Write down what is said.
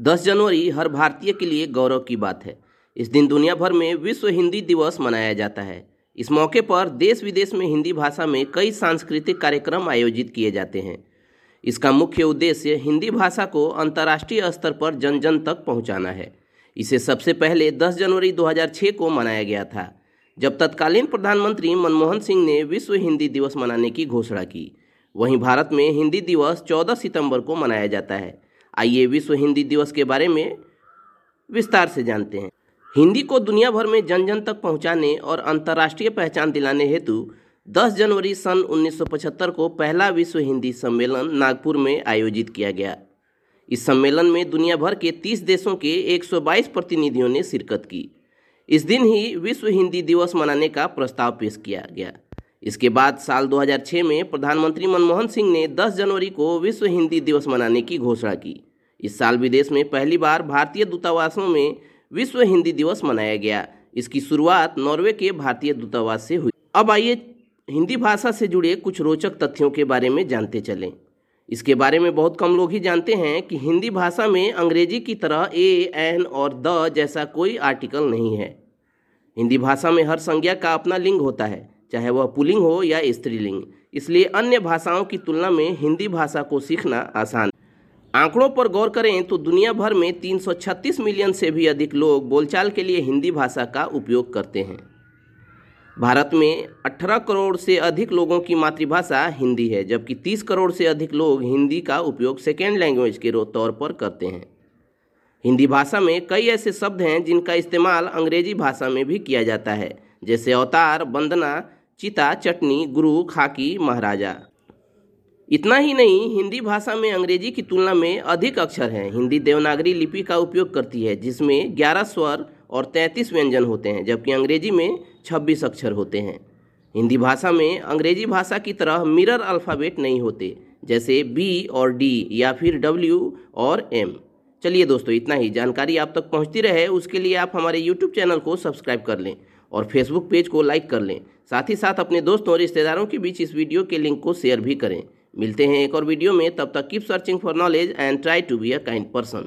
10 जनवरी हर भारतीय के लिए गौरव की बात है। इस दिन दुनिया भर में विश्व हिंदी दिवस मनाया जाता है। इस मौके पर देश विदेश में हिंदी भाषा में कई सांस्कृतिक कार्यक्रम आयोजित किए जाते हैं। इसका मुख्य उद्देश्य हिंदी भाषा को अंतर्राष्ट्रीय स्तर पर जन जन तक पहुंचाना है। इसे सबसे पहले 10 जनवरी 2006 को मनाया गया था, जब तत्कालीन प्रधानमंत्री मनमोहन सिंह ने विश्व हिंदी दिवस मनाने की घोषणा की। वहीं भारत में हिंदी दिवस 14 सितंबर को मनाया जाता है। आइए विश्व हिंदी दिवस के बारे में विस्तार से जानते हैं। हिंदी को दुनिया भर में जन जन तक पहुँचाने और अंतर्राष्ट्रीय पहचान दिलाने हेतु 10 जनवरी सन 1975 को पहला विश्व हिंदी सम्मेलन नागपुर में आयोजित किया गया। इस सम्मेलन में दुनिया भर के 30 देशों के 122 प्रतिनिधियों ने शिरकत की। इस दिन ही विश्व हिंदी दिवस मनाने का प्रस्ताव पेश किया गया। इसके बाद साल 2006 में प्रधानमंत्री मनमोहन सिंह ने 10 जनवरी को विश्व हिंदी दिवस मनाने की घोषणा की। इस साल विदेश में पहली बार भारतीय दूतावासों में विश्व हिंदी दिवस मनाया गया। इसकी शुरुआत नॉर्वे के भारतीय दूतावास से हुई। अब आइए हिंदी भाषा से जुड़े कुछ रोचक तथ्यों के बारे में जानते चलें। इसके बारे में बहुत कम लोग ही जानते हैं कि हिंदी भाषा में अंग्रेज़ी की तरह ए, एन और द जैसा कोई आर्टिकल नहीं है। हिंदी भाषा में हर संज्ञा का अपना लिंग होता है। चाहे वह पुलिंग हो या स्त्रीलिंग। इसलिए अन्य भाषाओं की तुलना में हिंदी भाषा को सीखना आसान। आंकड़ों पर गौर करें तो दुनिया भर में 336 मिलियन से भी अधिक लोग बोलचाल के लिए हिंदी भाषा का उपयोग करते हैं। भारत में 18 करोड़ से अधिक लोगों की मातृभाषा हिंदी है, जबकि 30 करोड़ से अधिक लोग हिंदी का उपयोग सेकेंड लैंग्वेज के तौर पर करते हैं। हिंदी भाषा में कई ऐसे शब्द हैं जिनका इस्तेमाल अंग्रेज़ी भाषा में भी किया जाता है, जैसे अवतार, वंदना चिता, चटनी, गुरु, खाकी, महाराजा। इतना ही नहीं, हिंदी भाषा में अंग्रेज़ी की तुलना में अधिक अक्षर हैं। हिंदी देवनागरी लिपि का उपयोग करती है, जिसमें 11 स्वर और 33 व्यंजन होते हैं, जबकि अंग्रेज़ी में 26 अक्षर होते हैं। हिंदी भाषा में अंग्रेज़ी भाषा की तरह मिरर अल्फ़ाबेट नहीं होते, जैसे बी और डी या फिर डब्ल्यू और एम। चलिए दोस्तों, इतना ही। जानकारी आप तक पहुँचती रहे, उसके लिए आप हमारे यूट्यूब चैनल को सब्सक्राइब कर लें। और फेसबुक पेज को लाइक कर लें। साथ ही साथ अपने दोस्तों और रिश्तेदारों के बीच इस वीडियो के लिंक को शेयर भी करें। मिलते हैं एक और वीडियो में। तब तक keep searching for knowledge and try to be a kind person